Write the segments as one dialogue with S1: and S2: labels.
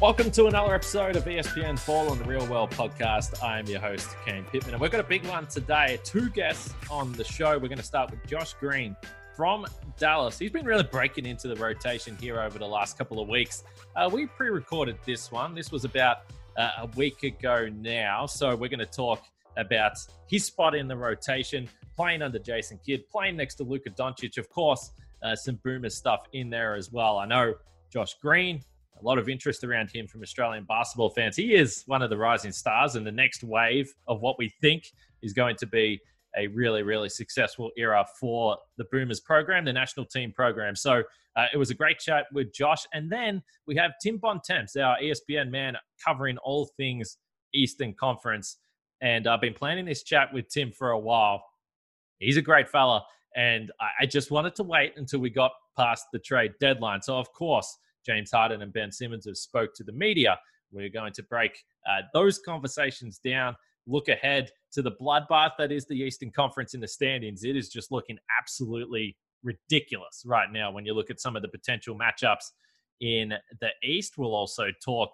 S1: Welcome to another episode of ESPN's Ball on the Real World podcast. I am your host, Kane Pitman, and we've got a big one today. Two guests on the show. We're going to start with Josh Green from Dallas. He's been really breaking into the rotation here over the last couple of weeks. Uh, we pre recorded this one. This was about uh, a week ago now. So we're going to talk about his spot in the rotation, playing under Jason Kidd, playing next to Luka Doncic, of course, uh, some boomer stuff in there as well. I know Josh Green a lot of interest around him from Australian basketball fans. He is one of the rising stars and the next wave of what we think is going to be a really, really successful era for the Boomers program, the national team program. So uh, it was a great chat with Josh. And then we have Tim Bontemps, our ESPN man, covering all things Eastern Conference. And I've been planning this chat with Tim for a while. He's a great fella. And I just wanted to wait until we got past the trade deadline. So, of course, James Harden and Ben Simmons have spoke to the media. We're going to break uh, those conversations down, look ahead to the bloodbath that is the Eastern Conference in the standings. It is just looking absolutely ridiculous right now when you look at some of the potential matchups in the East. We'll also talk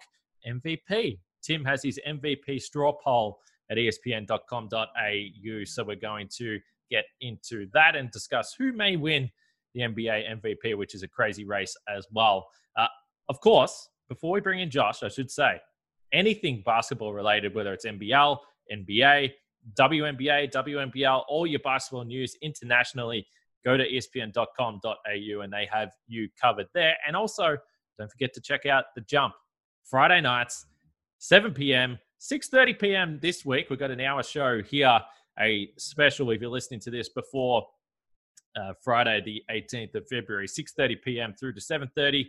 S1: MVP. Tim has his MVP straw poll at espn.com.au. So we're going to get into that and discuss who may win the NBA MVP, which is a crazy race as well. Uh, of course, before we bring in Josh, I should say anything basketball related, whether it's NBL, NBA, WNBA, WNBL, all your basketball news internationally, go to espn.com.au and they have you covered there. And also, don't forget to check out The Jump Friday nights, 7 p.m., 6.30 p.m. this week. We've got an hour show here, a special if you're listening to this before uh, Friday, the 18th of February, 6.30 p.m. through to 7.30.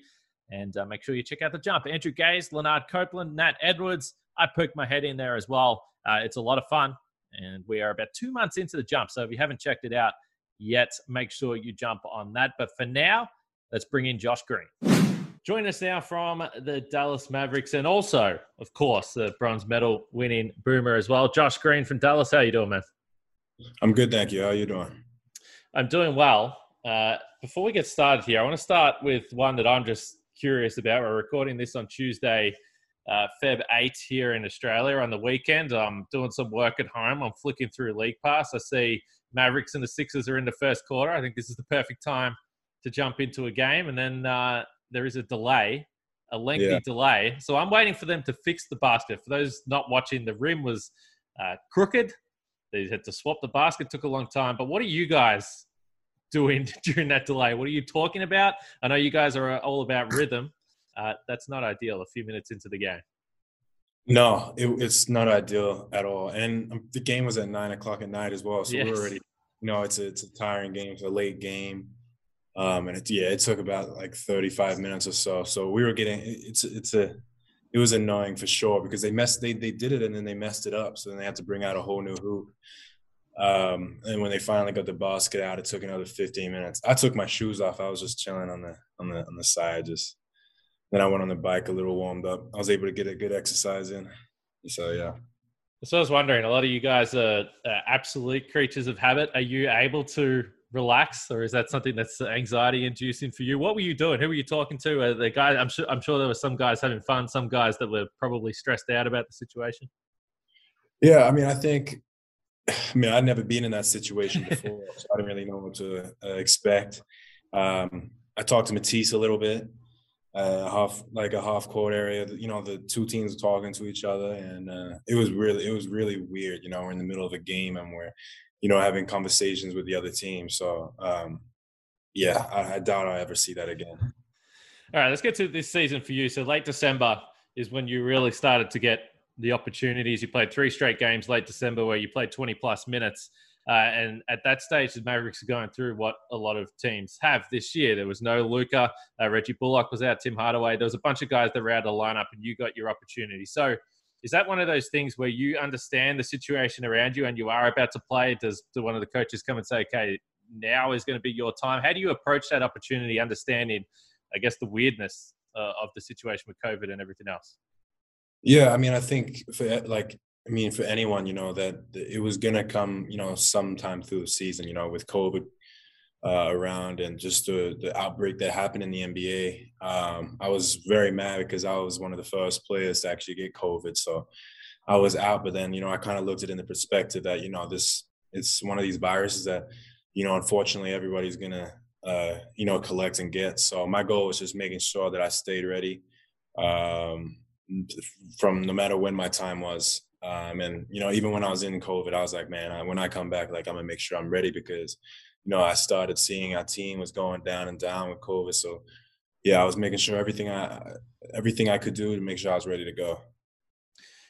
S1: And uh, make sure you check out the jump. Andrew Gaze, Lanard Copeland, Nat Edwards. I poked my head in there as well. Uh, it's a lot of fun. And we are about two months into the jump. So if you haven't checked it out yet, make sure you jump on that. But for now, let's bring in Josh Green. Join us now from the Dallas Mavericks and also, of course, the bronze medal winning boomer as well. Josh Green from Dallas. How you doing, man?
S2: I'm good, thank you. How you doing?
S1: I'm doing well. Uh, before we get started here, I want to start with one that I'm just curious about. We're recording this on Tuesday, uh, Feb 8 here in Australia on the weekend. I'm doing some work at home. I'm flicking through League Pass. I see Mavericks and the Sixers are in the first quarter. I think this is the perfect time to jump into a game. And then uh, there is a delay, a lengthy yeah. delay. So I'm waiting for them to fix the basket. For those not watching, the rim was uh, crooked. They had to swap the basket. Took a long time. But what are you guys doing during that delay? What are you talking about? I know you guys are all about rhythm. Uh, that's not ideal a few minutes into the game.
S2: No, it, it's not ideal at all. And um, the game was at nine o'clock at night as well. So yes. we're already, you know, it's a, it's a tiring game. It's a late game. Um, and it, yeah, it took about like 35 minutes or so. So we were getting, it's, it's a, it was annoying for sure because they messed, they, they did it and then they messed it up. So then they had to bring out a whole new hoop. Um, and when they finally got the basket out, it took another 15 minutes. I took my shoes off. I was just chilling on the on the on the side. Just then I went on the bike a little warmed up. I was able to get a good exercise in. So yeah.
S1: So I was wondering, a lot of you guys are, are absolute creatures of habit. Are you able to relax, or is that something that's anxiety inducing for you? What were you doing? Who were you talking to? Are the guys? I'm sure. I'm sure there were some guys having fun. Some guys that were probably stressed out about the situation.
S2: Yeah, I mean, I think I mean, I'd never been in that situation before, so I didn't really know what to uh, expect. Um, I talked to Matisse a little bit, uh, half like a half court area. You know, the two teams were talking to each other, and uh, it was really, it was really weird. You know, we're in the middle of a game and we're, you know, having conversations with the other team. So, um, yeah, I, I doubt I'll ever see that again.
S1: All right, let's get to this season for you. So late December is when you really started to get the opportunities. You played three straight games late December where you played 20 plus minutes. Uh, and at that stage, the Mavericks are going through what a lot of teams have this year. There was no Luka. uh, Reggie Bullock was out, Tim Hardaway. There was a bunch of guys that were out of the lineup, and you got your opportunity. So, is that one of those things where you understand the situation around you and you are about to play? Does do one of the coaches come and say, "Okay, now is going to be your time"? How do you approach that opportunity, understanding, I guess, the weirdness uh, of the situation with COVID and everything else?
S2: Yeah, I mean, I think for like, I mean, for anyone, you know, that it was gonna come, you know, sometime through the season, you know, with COVID uh, around and just the, the outbreak that happened in the NBA. Um, I was very mad because I was one of the first players to actually get COVID. So I was out, but then, you know, I kind of looked at it in the perspective that, you know, this it's one of these viruses that, you know, unfortunately everybody's going to, uh, you know, collect and get. So my goal was just making sure that I stayed ready um, from no matter when my time was. Um, and, you know, even when I was in COVID, I was like, man, I, when I come back, like, I'm going to make sure I'm ready because, you know, I started seeing our team was going down and down with COVID. So, yeah, I was making sure everything I everything I could do to make sure I was ready to go.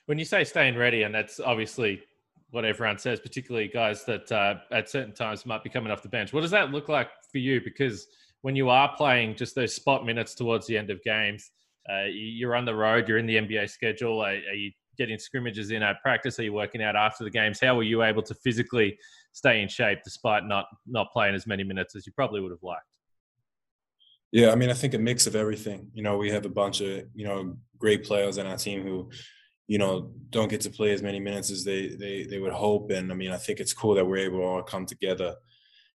S1: When you say staying ready, and that's obviously what everyone says, particularly guys that uh, at certain times might be coming off the bench. What does that look like for you? Because when you are playing just those spot minutes towards the end of games, uh, you're on the road, you're in the NBA schedule. Are, are you getting scrimmages in at practice? Are you working out after the games? How were you able to physically stay in shape despite not not playing as many minutes as you probably would have liked?
S2: Yeah, I mean, I think a mix of everything. You know, we have a bunch of you know great players on our team who, you know, don't get to play as many minutes as they they they would hope. And I mean, I think it's cool that we're able to all come together.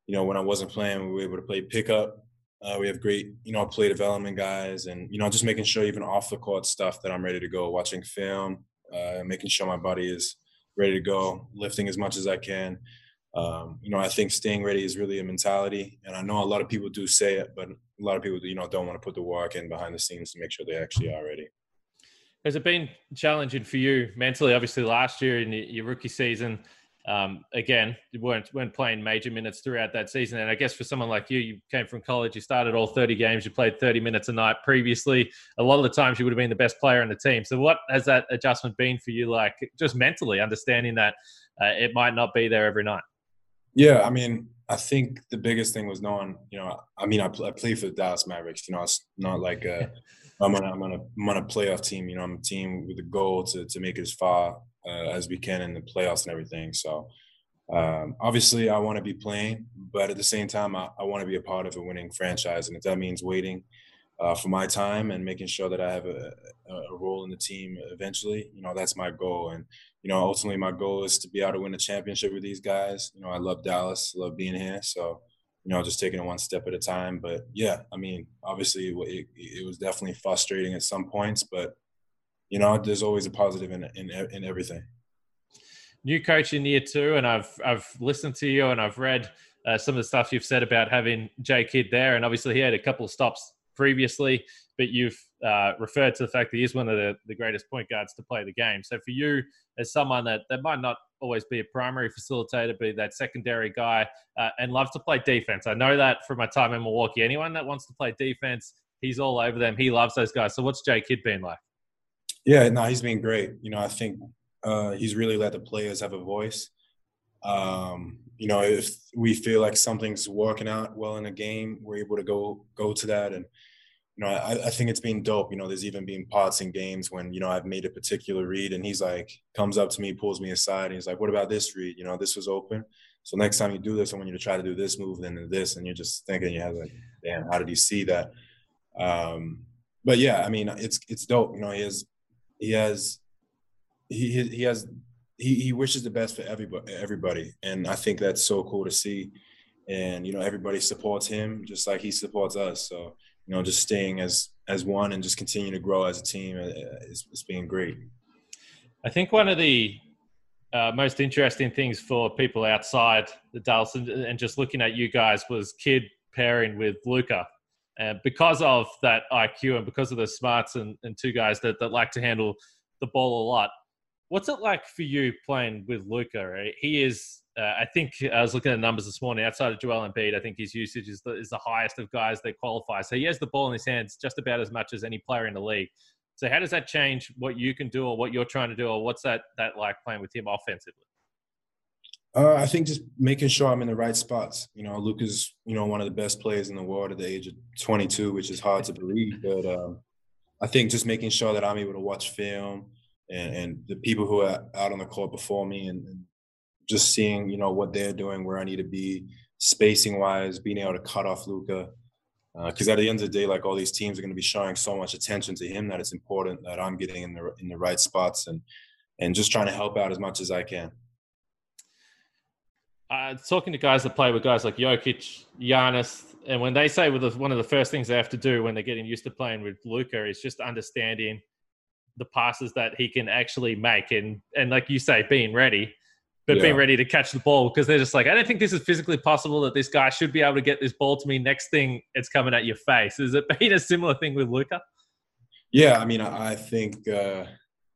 S2: You know, when I wasn't playing, we were able to play pickup. Uh, we have great, you know, play development guys, and you know, just making sure even off the court stuff that I'm ready to go. Watching film, uh, making sure my body is ready to go, lifting as much as I can. Um, you know, I think staying ready is really a mentality, and I know a lot of people do say it, but a lot of people, you know, don't want to put the work in behind the scenes to make sure they actually are ready.
S1: Has it been challenging for you mentally? Obviously, last year in your rookie season, um, again, you weren't weren't playing major minutes throughout that season. And I guess for someone like you, you came from college, you started all 30 games, you played 30 minutes a night previously. A lot of the times you would have been the best player in the team. So what has that adjustment been for you, like just mentally understanding that uh, it might not be there every night?
S2: Yeah, I mean, I think the biggest thing was knowing, you know, I mean, I, play, I play for the Dallas Mavericks. You know, it's not like a, I'm on a, I'm on a, I'm on a playoff team. You know, I'm a team with a goal to to make it as far uh, as we can in the playoffs and everything. So um, obviously, I want to be playing, but at the same time, I, I want to be a part of a winning franchise, and if that means waiting uh, for my time and making sure that I have a, a role in the team eventually, you know, that's my goal. And you know, ultimately, my goal is to be able to win a championship with these guys. You know, I love Dallas, love being here, so you know, just taking it one step at a time. But yeah, I mean, obviously, it, it was definitely frustrating at some points, but you know, there's always a positive in in, in everything.
S1: New coach in year two, and I've I've listened to you and I've read uh, some of the stuff you've said about having Jay Kidd there, and obviously he had a couple of stops previously, but you've uh, referred to the fact that he is one of the, the greatest point guards to play the game. So for you, as someone that, that might not always be a primary facilitator, be that secondary guy, uh, and love to play defense. I know that from my time in Milwaukee. Anyone that wants to play defense, he's all over them. He loves those guys. So what's Jay Kidd been like?
S2: Yeah, no, he's been great. You know, I think uh, he's really let the players have a voice. Um, you know, if we feel like something's working out well in a game, we're able to go go to that. And you know, I, I think it's been dope. You know, there's even been parts in games when you know I've made a particular read, and he's like comes up to me, pulls me aside, and he's like, "What about this read? You know, this was open. So next time you do this, I want you to try to do this move, then this." And you're just thinking, you have like, "Damn, how did he see that?" Um, but yeah, I mean, it's it's dope. You know, he has he has he he has he he wishes the best for everybody everybody. And i think that's so cool to see. And you know everybody supports him just like he supports us. So you know just staying as as one and just continue to grow as a team uh, is, is being great.
S1: I think one of the uh, most interesting things for people outside the Dallas and, and, just looking at you guys was Kidd pairing with Luka. And because of that IQ and because of the smarts and, and two guys that, that like to handle the ball a lot, What's it like for you playing with Luka? Right? He is, uh, I think, I was looking at the numbers this morning. Outside of Joel Embiid, I think his usage is the, is the highest of guys that qualify. So he has the ball in his hands just about as much as any player in the league. So how does that change what you can do or what you're trying to do, or what's that that like playing with him offensively?
S2: Uh, I think just making sure I'm in the right spots. You know, Luka's you know one of the best players in the world at the age of 22, which is hard to believe. But um, I think just making sure that I'm able to watch film, and, and the people who are out on the court before me and, and just seeing, you know, what they're doing, where I need to be spacing wise, being able to cut off Luka. Because uh, at the end of the day, like all these teams are going to be showing so much attention to him that it's important that I'm getting in the in the right spots and and just trying to help out as much as I can.
S1: uh, talking to guys that play with guys like Jokic, Giannis, and when they say with the, one of the first things they have to do when they're getting used to playing with Luka is just understanding the passes that he can actually make, and and like you say, being ready, but yeah. being ready to catch the ball because they're just like, I don't think this is physically possible that this guy should be able to get this ball to me. Next thing, it's coming at your face. Is it been a similar thing with Luka
S2: Yeah, I mean, I think, uh,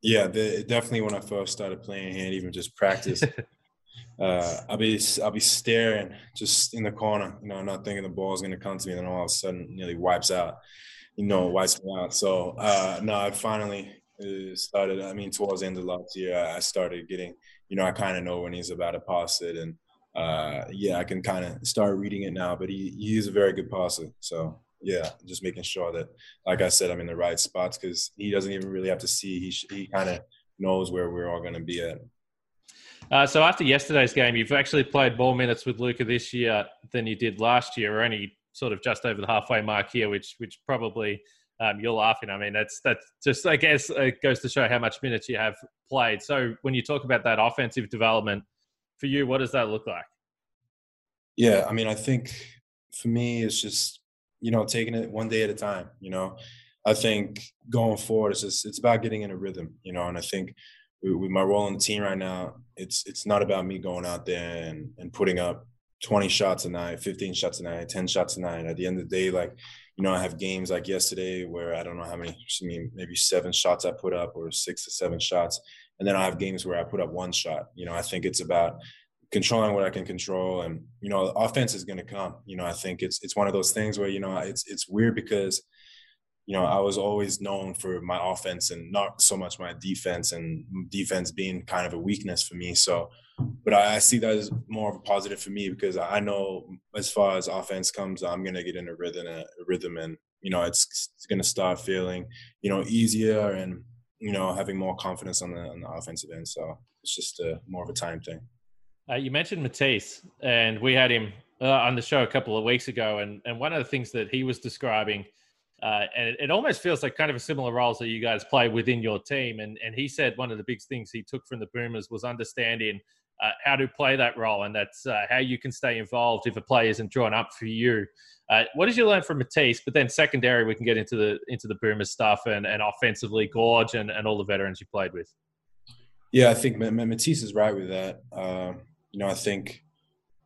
S2: yeah, the, definitely when I first started playing hand, even just practice. uh, I'll be I'll be staring just in the corner, you know, not thinking the ball's gonna come to me, and then all of a sudden nearly wipes out, you know, wipes me out. So uh, no, I finally started. I mean, towards the end of last year, I started getting, you know, I kind of know when he's about to pass it, and uh, yeah, I can kind of start reading it now. But he he is a very good passer, so yeah, just making sure that, like I said, I'm in the right spots because he doesn't even really have to see. He he kind of knows where we're all going to be at.
S1: Uh, so after yesterday's game, you've actually played more minutes with Luka this year than you did last year. We're only sort of just over the halfway mark here, which which probably um, you're laughing. I mean, that's that's just I guess it goes to show how much minutes you have played. So when you talk about that offensive development for you, what does that look like?
S2: Yeah, I mean, I think for me, it's just you know taking it one day at a time. You know, I think going forward, it's just it's about getting in a rhythm. You know, and I think with my role on the team right now, it's it's not about me going out there and, and putting up 20 shots a night, 15 shots a night, 10 shots a night. At the end of the day, like, you know, I have games like yesterday where I don't know how many, I mean, maybe seven shots I put up or six to seven shots. And then I have games where I put up one shot. You know, I think it's about controlling what I can control. And, you know, offense is going to come. You know, I think it's it's one of those things where, you know, it's it's weird because – you know, I was always known for my offense and not so much my defense, and defense being kind of a weakness for me. So, but I, see that as more of a positive for me because I know as far as offense comes, I'm gonna get in a rhythm, a rhythm, and you know, it's, it's gonna start feeling, you know, easier and you know, having more confidence on the on the offensive end. So it's just a, more of a time thing.
S1: Uh, you mentioned Matisse, and we had him uh, on the show a couple of weeks ago, and and one of the things that he was describing uh, and it, it, almost feels like kind of a similar roles that you guys play within your team. And and he said one of the big things he took from the Boomers was understanding uh, how to play that role, and that's uh, how you can stay involved if a play isn't drawn up for you. Uh, what did you learn from Matisse? But then secondary, we can get into the into the Boomers stuff and, and offensively, Goorj and, and all the veterans you played with.
S2: Yeah, I think Matisse is right with that. Um, you know, I think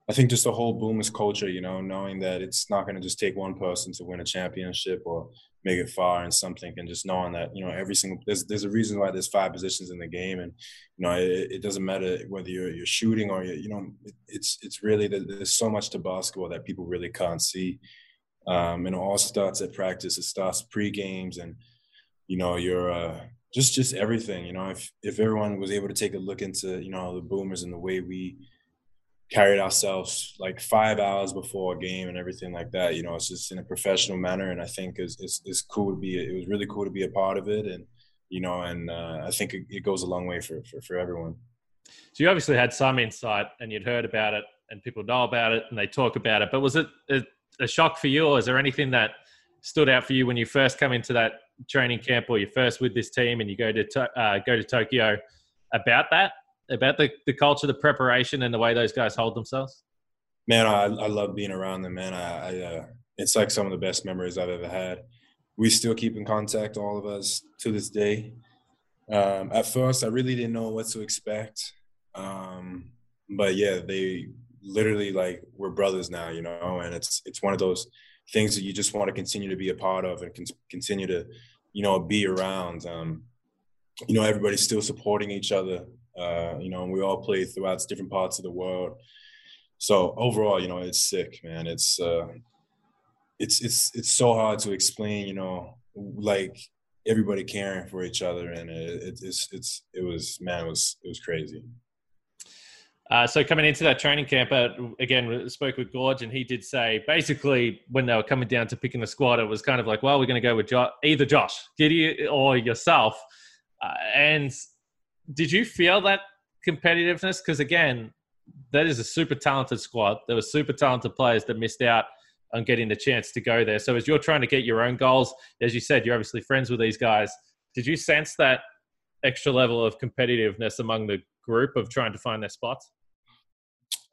S2: I think just the whole Boomers culture, you know, knowing that it's not going to just take one person to win a championship or make it far in something, and just knowing that you know every single there's there's a reason why there's five positions in the game, and you know it, it doesn't matter whether you're you're shooting or you're, you know it, it's it's really there's so much to basketball that people really can't see, um, and it all starts at practice. It starts pre games, and you know you're. Uh, just, just everything, you know. If if everyone was able to take a look into, you know, the boomers and the way we, carried ourselves like five hours before a game and everything like that. You know, it's just in a professional manner, and I think it's it's, it's cool to be. It was really cool to be a part of it, and you know, and uh, I think it, it, goes a long way for, for for everyone.
S1: So you obviously had some insight, and you'd heard about it, and people know about it, and they talk about it. But was it a, a shock for you, or is there anything that stood out for you when you first come into that training camp, or you're first with this team, and you go to uh, go to Tokyo about that? About the, the culture, the preparation, and the way those guys hold themselves?
S2: Man, I, I love being around them, man. I, I uh, it's like some of the best memories I've ever had. We still keep in contact, all of us, to this day. Um, at first, I really didn't know what to expect, um, but yeah, they literally like we're brothers now, you know. And it's it's one of those things that you just want to continue to be a part of and con- continue to, you know, be around. Um, you know, everybody's still supporting each other uh, you know, and we all play throughout different parts of the world. So overall, you know, it's sick, man. It's uh, it's it's it's so hard to explain. You know, like everybody caring for each other, and it, it's it's it was man, it was it was crazy.
S1: Uh, so coming into that training camp, uh, again, spoke with Goorj, and he did say basically when they were coming down to picking the squad, it was kind of like, well, we're going to go with jo- either Josh, Giddey, or yourself. Uh, and did you feel that competitiveness? Because again, that is a super talented squad. There were super talented players that missed out on getting the chance to go there. So as you're trying to get your own goals, as you said, you're obviously friends with these guys. Did you sense that extra level of competitiveness among the group of trying to find their spots?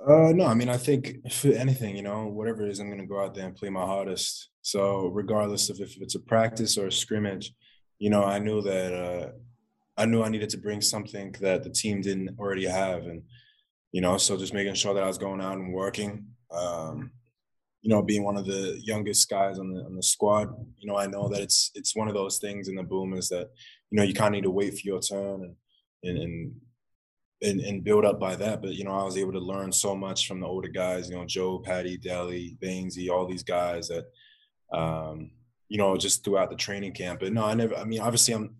S2: Uh, no, I mean, I think if anything, you know, whatever it is, I'm going to go out there and play my hardest. So regardless of if it's a practice or a scrimmage, you know, I knew that uh, I knew I needed to bring something that the team didn't already have, and you know, so just making sure that I was going out and working. Um, you know, being one of the youngest guys on the on the squad, you know, I know that it's it's one of those things in the boom is that you know you kind of need to wait for your turn and and, and and, build up by that. But you know, I was able to learn so much from the older guys. You know, Joe, Patty, Delly, Baynesy, all these guys that, um, you know, just throughout the training camp. But no, I never. I mean, obviously, I'm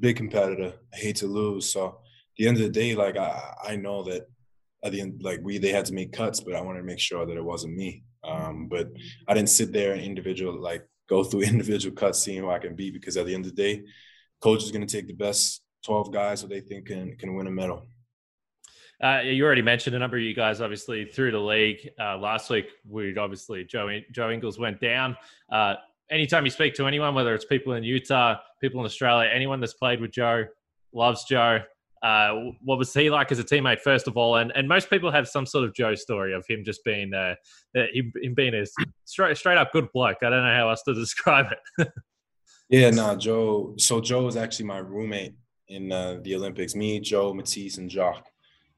S2: big competitor. I hate to lose. So at the end of the day, like I, I know that at the end, like we they had to make cuts, but I wanted to make sure that it wasn't me. Um, but I didn't sit there and individual like go through individual cuts, seeing who I can be, because at the end of the day, coach is going to take the best 12 guys who they think can can win a medal.
S1: Uh, you already mentioned a number of you guys, obviously, through the league. Uh, last week, we obviously Joe Joe Ingles went down. Uh, anytime you speak to anyone, whether it's people in Utah, people in Australia, anyone that's played with Joe, loves Joe. Uh, what was he like as a teammate, first of all? And and most people have some sort of Joe story of him just being uh, him, him being a straight straight up good bloke. I don't know how else to describe it.
S2: yeah, no, Joe. So Joe was actually my roommate in uh, the Olympics. Me, Joe, Matisse, and Jock.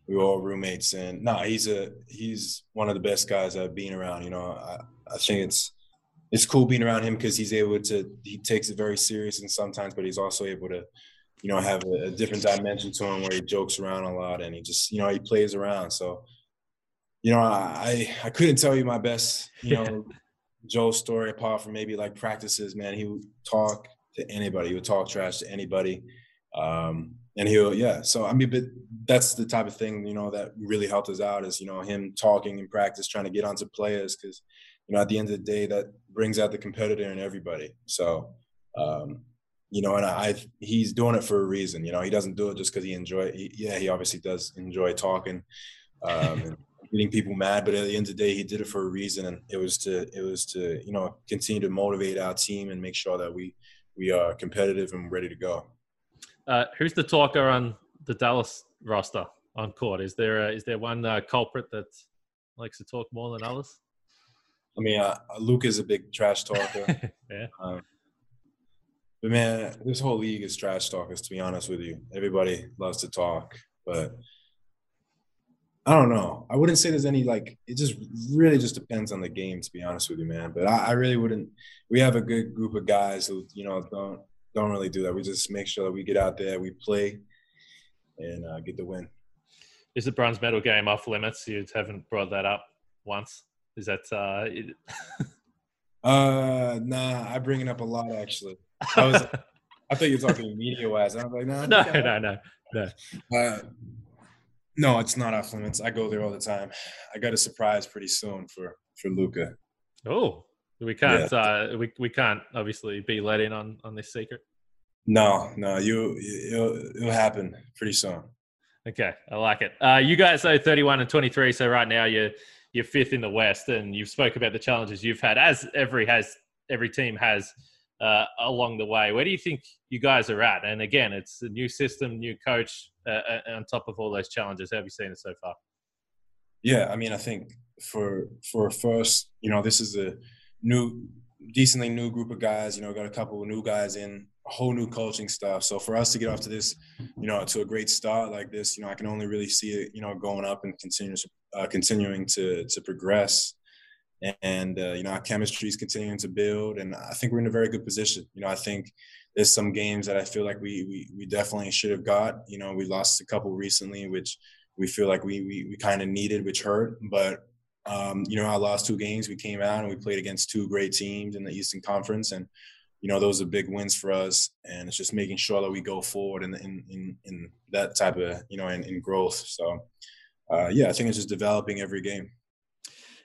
S2: We were all roommates, and no, nah, he's a he's one of the best guys I've been around. You know, I, I think it's it's cool being around him because he's able to he takes it very serious and sometimes, but he's also able to you know have a, a, different dimension to him where he jokes around a lot and he just you know he plays around. So you know, I I couldn't tell you my best you know Joe's story apart from maybe like practices. Man, he would talk to anybody. He would talk trash to anybody. Um, and he'll, yeah. So I mean, but that's the type of thing, you know, that really helped us out is, you know, him talking in practice, trying to get onto players because, you know, at the end of the day, that brings out the competitor in everybody. So, um, you know, and I, he's doing it for a reason. You know, he doesn't do it just because he enjoy. He, yeah, he obviously does enjoy talking, um, and getting people mad. But at the end of the day, he did it for a reason, and it was to it was to you know continue to motivate our team and make sure that we we are competitive and ready to go.
S1: Uh, who's the talker on the Dallas roster on court? Is there a, is there one uh, culprit that likes to talk more than others?
S2: I mean, uh, Luke is a big trash talker.
S1: yeah.
S2: Um, but man, this whole league is trash talkers. To be honest with you, everybody loves to talk, but I don't know. I wouldn't say there's any like. It just really just depends on the game. To be honest with you, man. But I, I really wouldn't. We have a good group of guys who you know don't don't really do that. We just make sure that we get out there, we play, and uh, get the win.
S1: Is the bronze medal game off limits? You haven't brought that up once. Is that? Uh, it...
S2: uh, nah. I bring it up a lot actually. I was. I thought you were talking media wise. I was like, nah,
S1: no, no, no,
S2: no. Uh, no, it's not off limits. I go there all the time. I got a surprise pretty soon for for Luka.
S1: Oh, we can't. Yeah. Uh, we we can't obviously be let in on on this secret.
S2: No, no, you it'll, it'll happen pretty soon.
S1: Okay, I like it. Uh, you guys are 31 and 23, so right now you're you're fifth in the West, and you've spoke about the challenges you've had, as every has every team has uh, along the way. Where do you think you guys are at? And again, it's a new system, new coach, uh, uh on top of all those challenges. How have you seen it so far?
S2: Yeah, I mean, I think for for first, you know, this is a new, decently new group of guys. You know, got a couple of new guys in, a whole new coaching stuff. So for us to get off to this, you know, to a great start like this, you know, I can only really see it, you know, going up and continuing, uh, continuing to to progress. And uh, you know, our chemistry is continuing to build, and I think we're in a very good position. You know, I think there's some games that I feel like we we, we definitely should have got. You know, we lost a couple recently, which we feel like we we, we kind of needed, which hurt. But um, you know, I lost two games. We came out and we played against two great teams in the Eastern Conference, and you know, those are big wins for us. And it's just making sure that we go forward in in in, in that type of you know in, in growth. So, uh, yeah, I think it's just developing every game.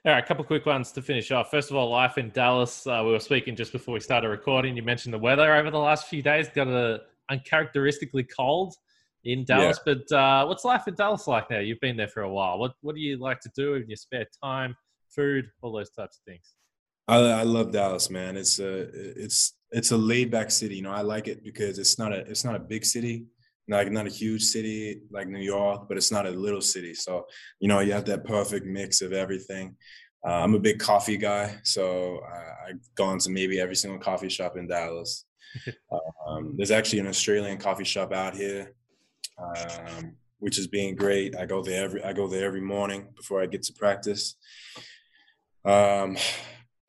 S1: All right, a couple quick ones to finish off. First of all, life in Dallas. Uh, we were speaking just before we started recording. You mentioned the weather over the last few days got a uncharacteristically cold in Dallas. Yeah. But uh, what's life in Dallas like now? You've been there for a while. What What do you like to do in your spare time? Food, all those types of things.
S2: I, I love Dallas, man. It's a it's it's a laid back city. You know, I like it because it's not a it's not a big city, like not a huge city like New York, but it's not a little city. So, you know, you have that perfect mix of everything. Uh, I'm a big coffee guy, so I, I've gone to maybe every single coffee shop in Dallas. um, there's actually an Australian coffee shop out here, um, which is being great. I go there every I go there every morning before I get to practice. Um,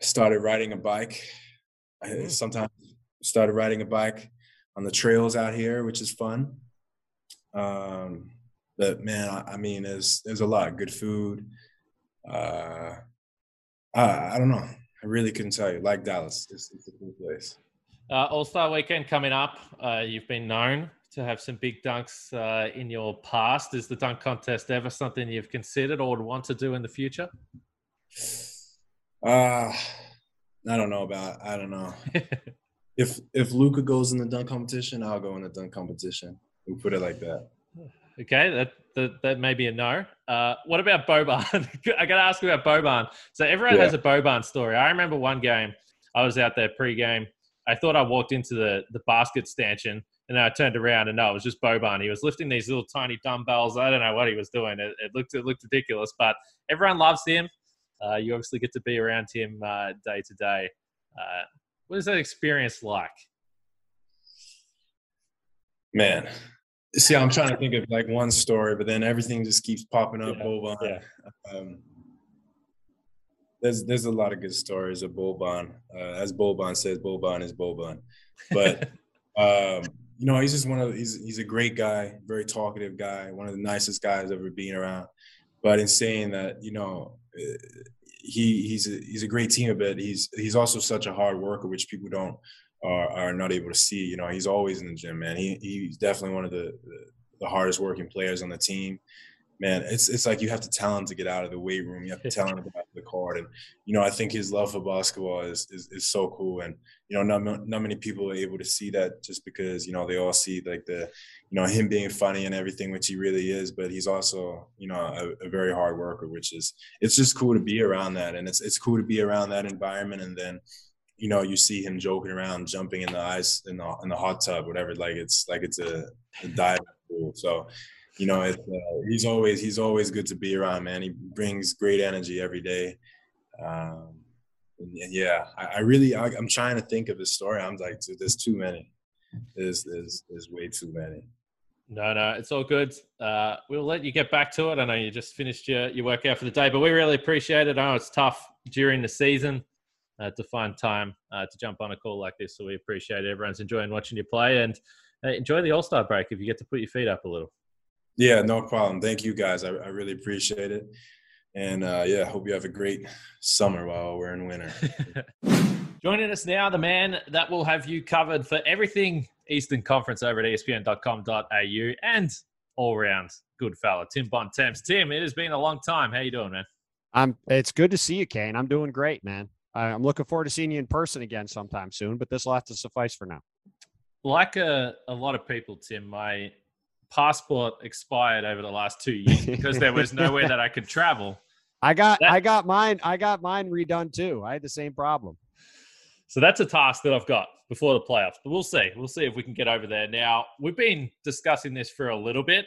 S2: started riding a bike. I mm. sometimes started riding a bike on the trails out here, which is fun. Um, but man, I, mean, there's there's a lot of good food. Uh, I, I don't know. I really couldn't tell you. Like Dallas, it's, it's a cool place.
S1: Uh, All Star Weekend coming up. Uh, you've been known to have some big dunks uh, in your past. Is the dunk contest ever something you've considered or would want to do in the future?
S2: Uh I don't know about. I don't know. if if Luka goes in the dunk competition, I'll go in the dunk competition. We put it like that.
S1: Okay, that that, that may be a no. Uh, what about Boban? I got to ask about Boban. So everyone yeah. has a Boban story. I remember one game. I was out there pre-game. I thought I walked into the the basket stanchion, and then I turned around and no, it was just Boban. He was lifting these little tiny dumbbells. I don't know what he was doing. It, it looked it looked ridiculous, but everyone loves him. Uh, you obviously get to be around him uh, day to day. Uh, what is that experience like?
S2: Man, see, I'm trying to think of like one story, but then everything just keeps popping up. Yeah, Boban. Yeah. Um, there's there's a lot of good stories of Boban. Uh, as Boban says, Boban is Boban. But um, you know, he's just one of he's he's a great guy, very talkative guy, one of the nicest guys ever being around. But in saying that, you know, he he's a, he's a great team but he's he's also such a hard worker, which people don't are, are not able to see. You know, he's always in the gym, man. He he's definitely one of the the hardest working players on the team. Man, it's it's like you have to tell him to get out of the weight room. You have to tell him to get out of the court, and you know I think his love for basketball is is, is so cool. And you know, not not many people are able to see that just because you know they all see like the you know him being funny and everything which he really is but he's also you know a, a, very hard worker which is it's just cool to be around that and it's it's cool to be around that environment and then you know you see him joking around jumping in the ice in the, in the hot tub whatever like it's like it's a, a dive pool. So you know it's, uh, he's always he's always good to be around man. He brings great energy every day. Um, yeah I, I really I, am trying to think of his story. I'm like dude, there's too many. There's, there's, there's way too many.
S1: No, no, it's all good. Uh, we'll let you get back to it. I know you just finished your, your workout for the day, but we really appreciate it. I know it's tough during the season uh, to find time uh, to jump on a call like this, so we appreciate it. Everyone's enjoying watching you play and uh, enjoy the All Star break if you get to put your feet up a little.
S2: Yeah, no problem. Thank you guys. I, I really appreciate it. And uh, yeah, hope you have a great summer while we're in winter.
S1: Joining us now, the man that will have you covered for everything Eastern Conference over at espn.com.au and all round good fella, Tim Bontemps. Tim, it has been a long time. How you doing, man?
S3: I'm. It's good to see you, Kane. I'm doing great, man. I'm looking forward to seeing you in person again sometime soon, but this will have to suffice for now.
S1: Like a, a lot of people, Tim, my passport expired over the last two years because there was nowhere that I could travel.
S3: I got that, I got mine I got mine redone too. I had the same problem.
S1: So that's a task that I've got before the playoffs. But we'll see. We'll see if we can get over there. Now, we've been discussing this for a little bit.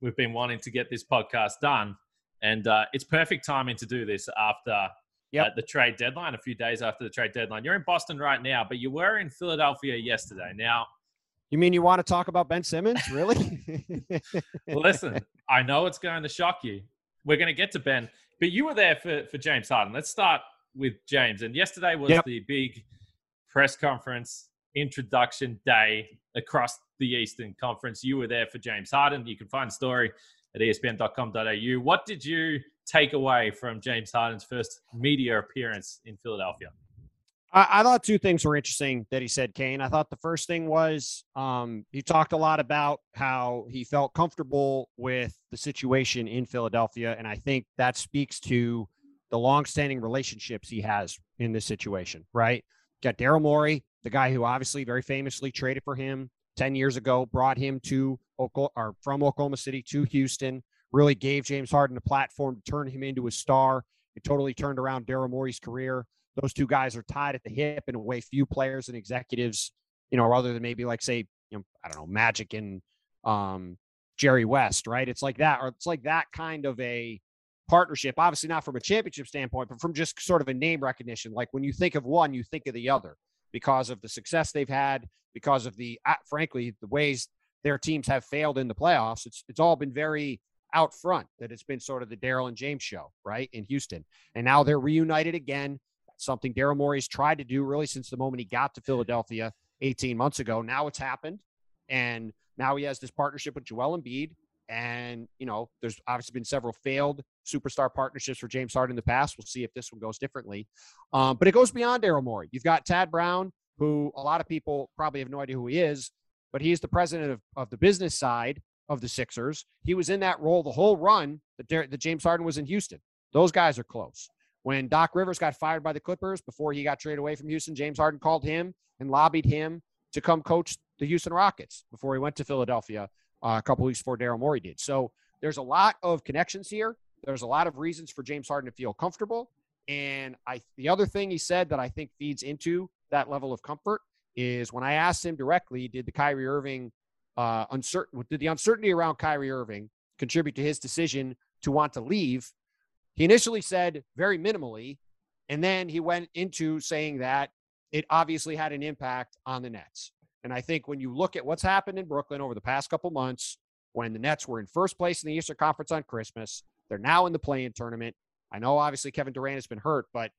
S1: We've been wanting to get this podcast done. And uh, it's perfect timing to do this after yep. uh, the trade deadline, a few days after the trade deadline. You're in Boston right now, but you were in Philadelphia yesterday. Now,
S3: you mean you want to talk about Ben Simmons? Really?
S1: Listen, I know it's going to shock you. We're going to get to Ben, but you were there for, for James Harden. Let's start with James. And yesterday was yep. the big press conference, introduction day across the Eastern Conference. You were there for James Harden. You can find the story at espn.com.au. What did you take away from James Harden's first media appearance in Philadelphia?
S3: I, I thought two things were interesting that he said, Kane. I thought the first thing was um, he talked a lot about how he felt comfortable with the situation in Philadelphia. And I think that speaks to the longstanding relationships he has in this situation, right? got Daryl Morey, the guy who obviously very famously traded for him 10 years ago, brought him to or from Oklahoma City to Houston, really gave James Harden a platform to turn him into a star. It totally turned around Daryl Morey's career. Those two guys are tied at the hip in a way few players and executives, you know, other than maybe like say, you know, I don't know, Magic and um, Jerry West, right? It's like that, or it's like that kind of a partnership. Obviously, not from a championship standpoint, but from just sort of a name recognition. Like when you think of one, you think of the other because of the success they've had, because of the, uh, frankly, the ways their teams have failed in the playoffs. It's it's all been very out front that it's been sort of the Daryl and James show, right, in Houston, and now they're reunited again. Something Daryl Morey's tried to do really since the moment he got to Philadelphia 18 months ago. Now it's happened, and now he has this partnership with Joel Embiid. And, you know, there's obviously been several failed superstar partnerships for James Harden in the past. We'll see if this one goes differently. Um, but it goes beyond Daryl Morey. You've got Tad Brown, who a lot of people probably have no idea who he is, but he's the president of, of the business side of the Sixers. He was in that role the whole run that, that James Harden was in Houston. Those guys are close. When Doc Rivers got fired by the Clippers before he got traded away from Houston, James Harden called him and lobbied him to come coach the Houston Rockets before he went to Philadelphia uh, a couple weeks before Daryl Morey did. So there's a lot of connections here. There's a lot of reasons for James Harden to feel comfortable. And I, the other thing he said that I think feeds into that level of comfort is when I asked him directly, did the Kyrie Irving uh, uncertain, did the uncertainty around Kyrie Irving contribute to his decision to want to leave? He initially said very minimally, and then he went into saying that it obviously had an impact on the Nets. And I think when you look at what's happened in Brooklyn over the past couple months, when the Nets were in first place in the Eastern Conference on Christmas, they're now in the play-in tournament. I know obviously Kevin Durant has been hurt, but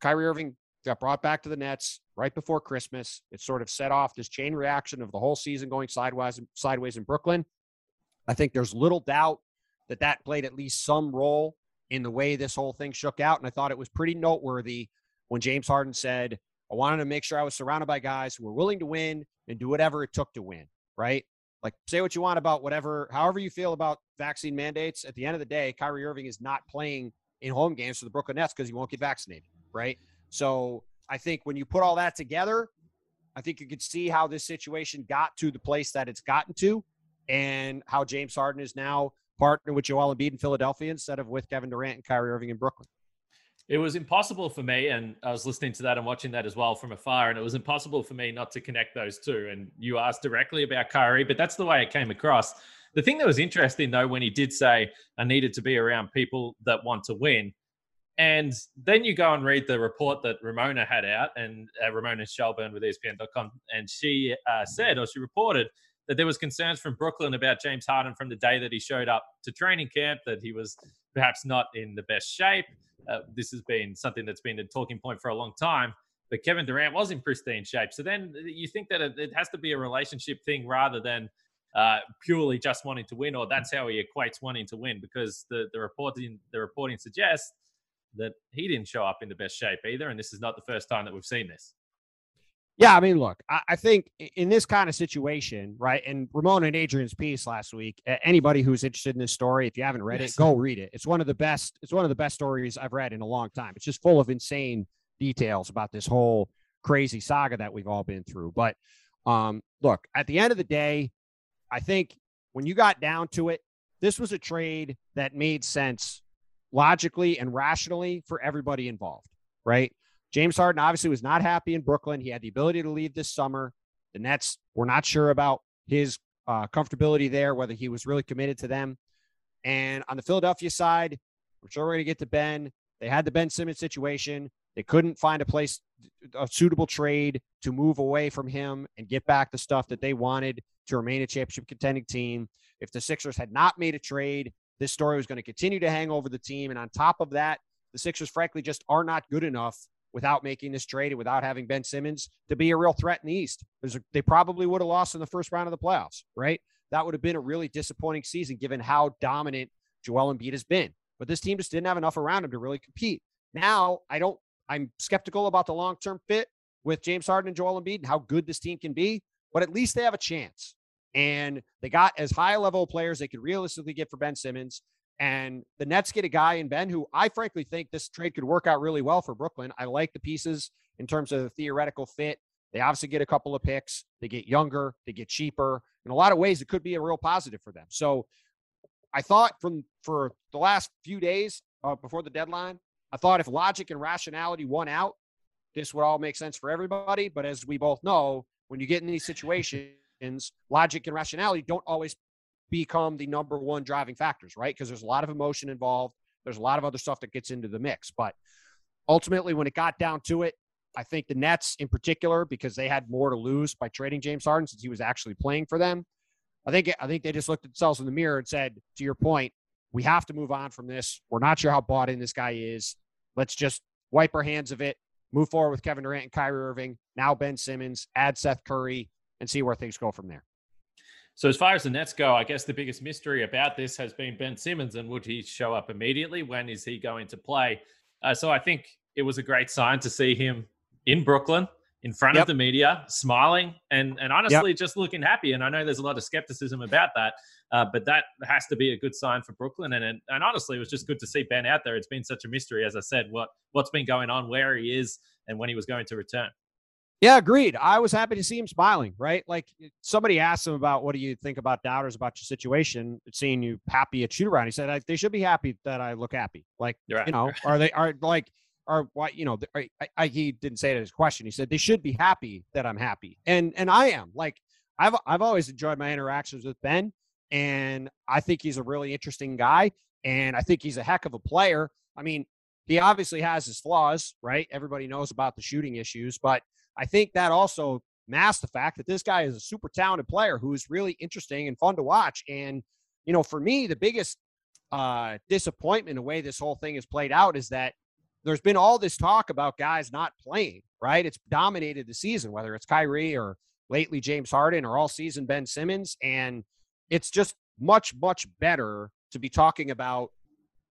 S3: Kyrie Irving got brought back to the Nets right before Christmas. It sort of set off this chain reaction of the whole season going sideways sideways in Brooklyn. I think there's little doubt that that played at least some role in the way this whole thing shook out. And I thought it was pretty noteworthy when James Harden said, I wanted to make sure I was surrounded by guys who were willing to win and do whatever it took to win, right? Like, say what you want about whatever, however you feel about vaccine mandates. At the end of the day, Kyrie Irving is not playing in home games for the Brooklyn Nets because he won't get vaccinated, right? So I think when you put all that together, I think you could see how this situation got to the place that it's gotten to and how James Harden is now partnering with Joel Embiid in Philadelphia instead of with Kevin Durant and Kyrie Irving in Brooklyn.
S1: It was impossible for me, and I was listening to that and watching that as well from afar, and it was impossible for me not to connect those two. And you asked directly about Kyrie, but that's the way it came across. The thing that was interesting, though, when he did say, I needed to be around people that want to win. And then you go and read the report that Ramona had out, and uh, Ramona Shelburne with ESPN.com, and she uh, said, or she reported, that there was concerns from Brooklyn about James Harden from the day that he showed up to training camp, that he was perhaps not in the best shape uh, this has been something that's been a talking point for a long time. But Kevin Durant was in pristine shape. So then you think that it, it has to be a relationship thing rather than uh, purely just wanting to win, or that's how he equates wanting to win, because the, the reporting the reporting suggests that he didn't show up in the best shape either, and this is not the first time that we've seen this.
S3: Yeah, I mean, look, I, think in this kind of situation, right? And Ramona and Adrian's piece last week. Anybody who's interested in this story, if you haven't read yes. it, go read it. It's one of the best. It's one of the best stories I've read in a long time. It's just full of insane details about this whole crazy saga that we've all been through. But um, look, at the end of the day, I think when you got down to it, this was a trade that made sense logically and rationally for everybody involved, right? James Harden obviously was not happy in Brooklyn. He had the ability to leave this summer. The Nets were not sure about his uh, comfortability there, whether he was really committed to them. And on the Philadelphia side, I'm sure we're going to get to Ben. They had the Ben Simmons situation. They couldn't find a place, a suitable trade to move away from him and get back the stuff that they wanted to remain a championship contending team. If the Sixers had not made a trade, this story was going to continue to hang over the team. And on top of that, the Sixers, frankly, just are not good enough without making this trade and without having Ben Simmons to be a real threat in the East. A, they probably would have lost in the first round of the playoffs, right? That would have been a really disappointing season given how dominant Joel Embiid has been. But this team just didn't have enough around him to really compete. Now, I don't, I'm skeptical about the long term fit with James Harden and Joel Embiid and how good this team can be, but at least they have a chance. And they got as high level players they could realistically get for Ben Simmons. And the Nets get a guy in Ben who I frankly think this trade could work out really well for Brooklyn. I like the pieces in terms of the theoretical fit. They obviously get a couple of picks. They get younger, they get cheaper. In a lot of ways, it could be a real positive for them. So I thought from for the last few days uh, before the deadline, I thought if logic and rationality won out, this would all make sense for everybody. But as we both know, when you get in these situations, situations, logic and rationality don't always become the number one driving factors, right? Because there's a lot of emotion involved. There's a lot of other stuff that gets into the mix. But ultimately, when it got down to it, I think the Nets in particular, because they had more to lose by trading James Harden since he was actually playing for them. I think I think they just looked at themselves in the mirror and said, to your point, we have to move on from this. We're not sure how bought in this guy is. Let's just wipe our hands of it, move forward with Kevin Durant and Kyrie Irving, now Ben Simmons, add Seth Curry, and see where things go from there.
S1: So as far as the Nets go, I guess the biggest mystery about this has been Ben Simmons and would he show up immediately? When is he going to play? Uh, so I think it was a great sign to see him in Brooklyn in front yep. of the media, smiling and and honestly yep. just looking happy. And I know there's a lot of skepticism about that, uh, but that has to be a good sign for Brooklyn. And, and and honestly, it was just good to see Ben out there. It's been such a mystery, as I said, what what's been going on, where he is, and when he was going to return.
S3: Yeah, agreed. I was happy to see him smiling, right? Like somebody asked him about what do you think about doubters about your situation, seeing you happy at shoot around. He said, they should be happy that I look happy. Like, right. you know, are they are like are why you know I, I, he didn't say it as a question. He said they should be happy that I'm happy, and and I am. Like I've I've always enjoyed my interactions with Ben, and I think he's a really interesting guy, and I think he's a heck of a player. I mean, he obviously has his flaws, right? Everybody knows about the shooting issues, but I think that also masks the fact that this guy is a super talented player who is really interesting and fun to watch. And you know, for me, the biggest uh, disappointment the way this whole thing has played out is that there's been all this talk about guys not playing, right? It's dominated the season, whether it's Kyrie or lately James Harden or all season Ben Simmons. And it's just much, much better to be talking about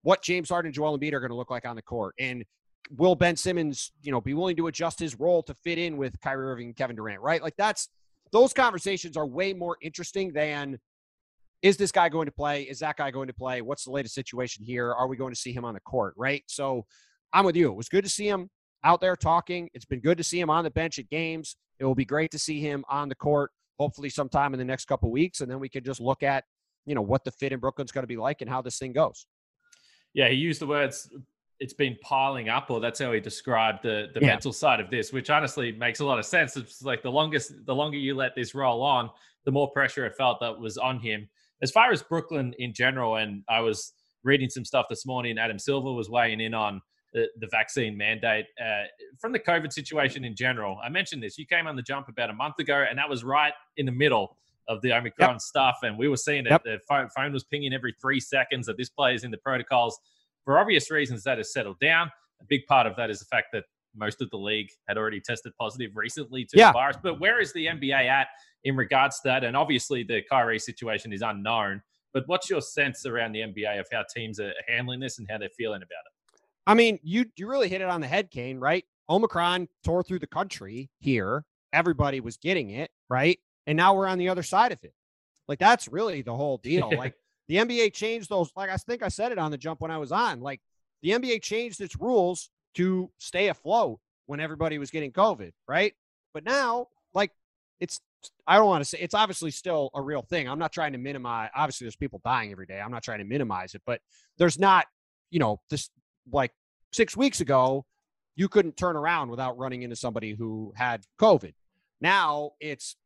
S3: what James Harden and Joel Embiid are going to look like on the court. And will Ben Simmons, you know, be willing to adjust his role to fit in with Kyrie Irving and Kevin Durant, right? Like that's those conversations are way more interesting than is this guy going to play? Is that guy going to play? What's the latest situation here? Are we going to see him on the court, right? So I'm with you. It was good to see him out there talking. It's been good to see him on the bench at games. It will be great to see him on the court, hopefully sometime in the next couple weeks, and then we can just look at, you know, what the fit in Brooklyn's going to be like and how this thing goes.
S1: Yeah, he used the words it's been piling up, or that's how he described the the yeah. mental side of this, which honestly makes a lot of sense. It's like the longest, the longer you let this roll on, the more pressure it felt that was on him. As far as Brooklyn in general, and I was reading some stuff this morning, Adam Silver was weighing in on the, the vaccine mandate uh, from the COVID situation in general. I mentioned this. You came on the jump about a month ago, and that was right in the middle of the Omicron yep. stuff. And we were seeing yep. that the phone, phone was pinging every three seconds that this player is in the protocols. For obvious reasons, that has settled down. A big part of that is the fact that most of the league had already tested positive recently to yeah. the virus. But where is the NBA at in regards to that? And obviously, the Kyrie situation is unknown. But what's your sense around the NBA of how teams are handling this and how they're feeling about it?
S3: I mean, you you really hit it on the head, Kane, right? Omicron tore through the country here. Everybody was getting it, right? And now we're on the other side of it. Like that's really the whole deal. like the NBA changed those, like I think I said it on the jump when I was on. Like the NBA changed its rules to stay afloat when everybody was getting COVID, right? But now, like it's I don't want to say it's obviously still a real thing. I'm not trying to minimize obviously there's people dying every day. I'm not trying to minimize it, but there's not, you know, this like six weeks ago, you couldn't turn around without running into somebody who had COVID. Now it's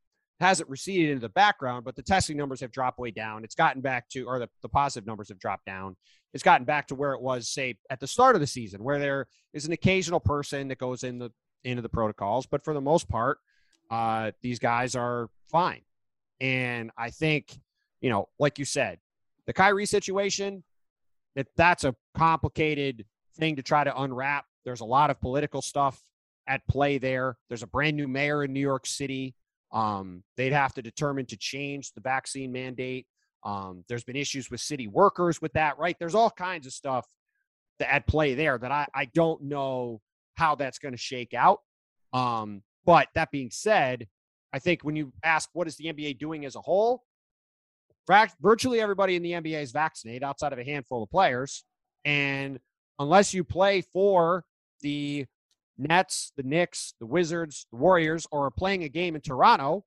S3: hasn't receded into the background, but the testing numbers have dropped way down. It's gotten back to, or the, the positive numbers have dropped down. It's gotten back to where it was, say, at the start of the season, where there is an occasional person that goes in the into the protocols, but for the most part, uh, these guys are fine. And I think, you know, like you said, the Kyrie situation, that that's a complicated thing to try to unwrap. There's a lot of political stuff at play there. There's a brand new mayor in New York City. Um, they'd have to determine to change the vaccine mandate. Um, there's been issues with city workers with that, right? There's all kinds of stuff that at play there that I, I don't know how that's going to shake out. Um, but that being said, I think when you ask what is the NBA doing as a whole, virtually everybody in the NBA is vaccinated outside of a handful of players. And unless you play for the Nets, the Knicks, the Wizards, the Warriors, or are playing a game in Toronto,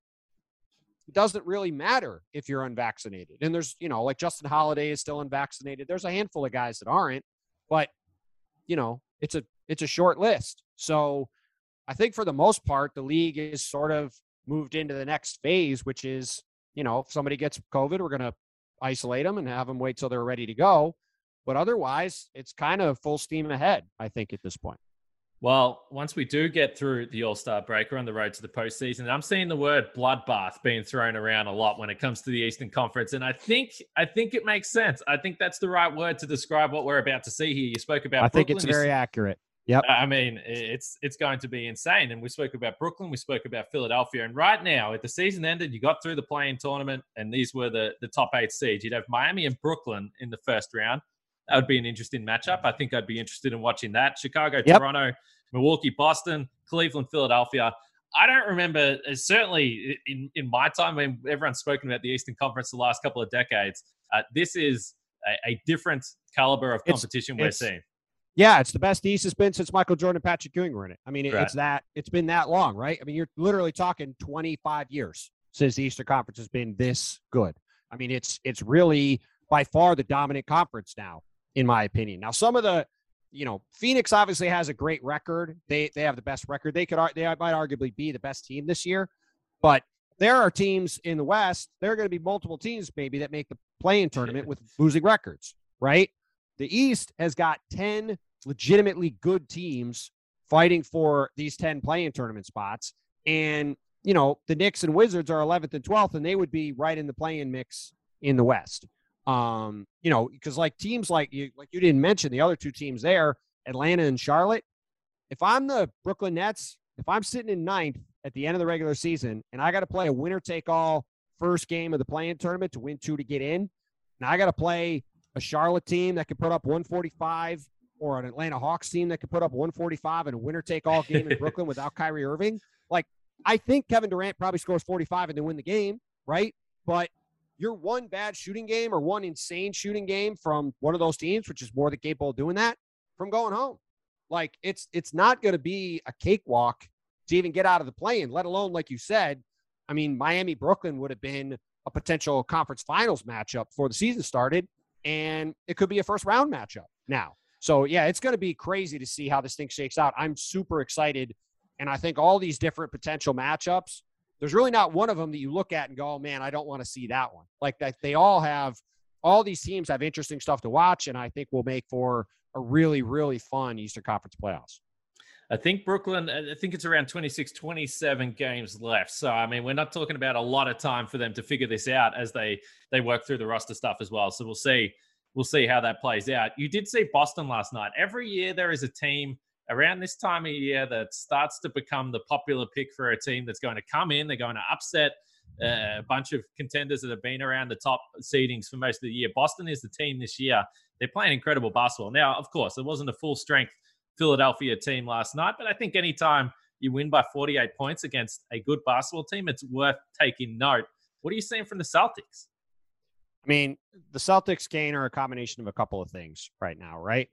S3: it doesn't really matter if you're unvaccinated. And there's, you know, like Justin Holiday is still unvaccinated. There's a handful of guys that aren't, but you know, it's a it's a short list. So I think for the most part, the league is sort of moved into the next phase, which is, you know, if somebody gets COVID, we're going to isolate them and have them wait till they're ready to go. But otherwise, it's kind of full steam ahead, I think, at this point.
S1: Well, once we do get through the All Star break, we're on the road to the postseason. I'm seeing the word bloodbath being thrown around a lot when it comes to the Eastern Conference, and I think I think it makes sense. I think that's the right word to describe what we're about to see here. You spoke about.
S3: I Brooklyn. think it's very accurate. Yep.
S1: I mean, it's it's going to be insane. And we spoke about Brooklyn, we spoke about Philadelphia, and right now, if the season ended, you got through the play-in tournament, and these were the the top eight seeds. You'd have Miami and Brooklyn in the first round. That would be an interesting matchup. I think I'd be interested in watching that. Chicago, yep. Toronto, Milwaukee, Boston, Cleveland, Philadelphia. I don't remember, uh, certainly in, in my time when everyone's spoken about the Eastern Conference the last couple of decades, uh, this is a, a, different caliber of competition it's, we're seeing.
S3: Yeah, it's the best East has been since Michael Jordan and Patrick Ewing were in it. I mean, right. it's that, it's been that long, right? I mean, you're literally talking 25 years since the Eastern Conference has been this good. I mean, it's it's really by far the dominant conference now in my opinion. Now, some of the, you know, Phoenix obviously has a great record. They they have the best record. They could they might arguably be the best team this year, but there are teams in the West. There are going to be multiple teams maybe that make the play-in tournament with losing records, right? The East has got ten legitimately good teams fighting for these ten play-in tournament spots, and you know the Knicks and Wizards are 11th and 12th, and they would be right in the play-in mix in the West. Um, you know, because like teams like you, like you didn't mention the other two teams there, Atlanta and Charlotte. If I'm the Brooklyn Nets, if I'm sitting in ninth at the end of the regular season and I got to play a winner take all first game of the play-in tournament to win two to get in, now I got to play a Charlotte team that could put up 145 or an Atlanta Hawks team that could put up 145 in a winner take all game in Brooklyn without Kyrie Irving. Like, I think Kevin Durant probably scores 45 and they win the game, right? But you're one bad shooting game or one insane shooting game from one of those teams, which is more than capable of doing that, from going home. Like it's it's not going to be a cakewalk to even get out of the play-in, let alone like you said. I mean, Miami Brooklyn would have been a potential conference finals matchup before the season started, and it could be a first round matchup now. So yeah, it's going to be crazy to see how this thing shakes out. I'm super excited, and I think all these different potential matchups there's really not one of them that you look at and go, oh, man, I don't want to see that one. Like that, they all have, all these teams have interesting stuff to watch, and I think will make for a really, really fun Eastern Conference playoffs.
S1: I think Brooklyn, uh, I think it's around 26, 27 games left. So, I mean, we're not talking about a lot of time for them to figure this out as they they work through the roster stuff as well. So we'll see. We'll see how that plays out. You did see Boston last night. Every year there is a team around this time of year that starts to become the popular pick for a team that's going to come in. They're going to upset uh, a bunch of contenders that have been around the top seedings for most of the year. Boston is the team this year. They're playing incredible basketball. Now, of course, it wasn't a full strength Philadelphia team last night, but I think anytime you win by 48 points against a good basketball team, it's worth taking note. What are you seeing from the Celtics?
S3: I mean, the Celtics gain are a combination of a couple of things right now, right?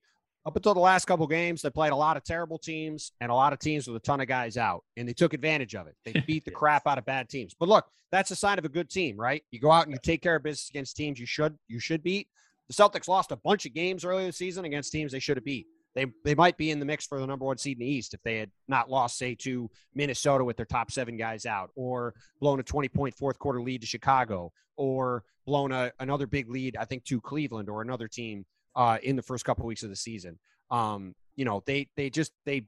S3: Up until the last couple games, they played a lot of terrible teams and a lot of teams with a ton of guys out, and they took advantage of it. They beat the crap out of bad teams. But look, that's a sign of a good team, right? You go out and you take care of business against teams you should you should beat. The Celtics lost a bunch of games earlier this season against teams they should have beat. They they might be in the mix for the number one seed in the East if they had not lost, say, to Minnesota with their top seven guys out, or blown a 20 point fourth quarter lead to Chicago, or blown a, another big lead, I think, to Cleveland or another team uh, in the first couple of weeks of the season. Um, you know, they they just they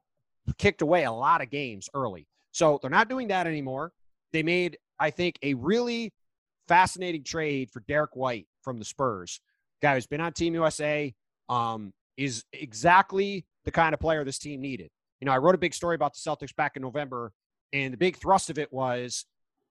S3: kicked away a lot of games early, so they're not doing that anymore. They made, I think, a really fascinating trade for Derrick White from the Spurs, guy who's been on Team USA, um, is exactly the kind of player this team needed. You know, I wrote a big story about the Celtics back in November, and the big thrust of it was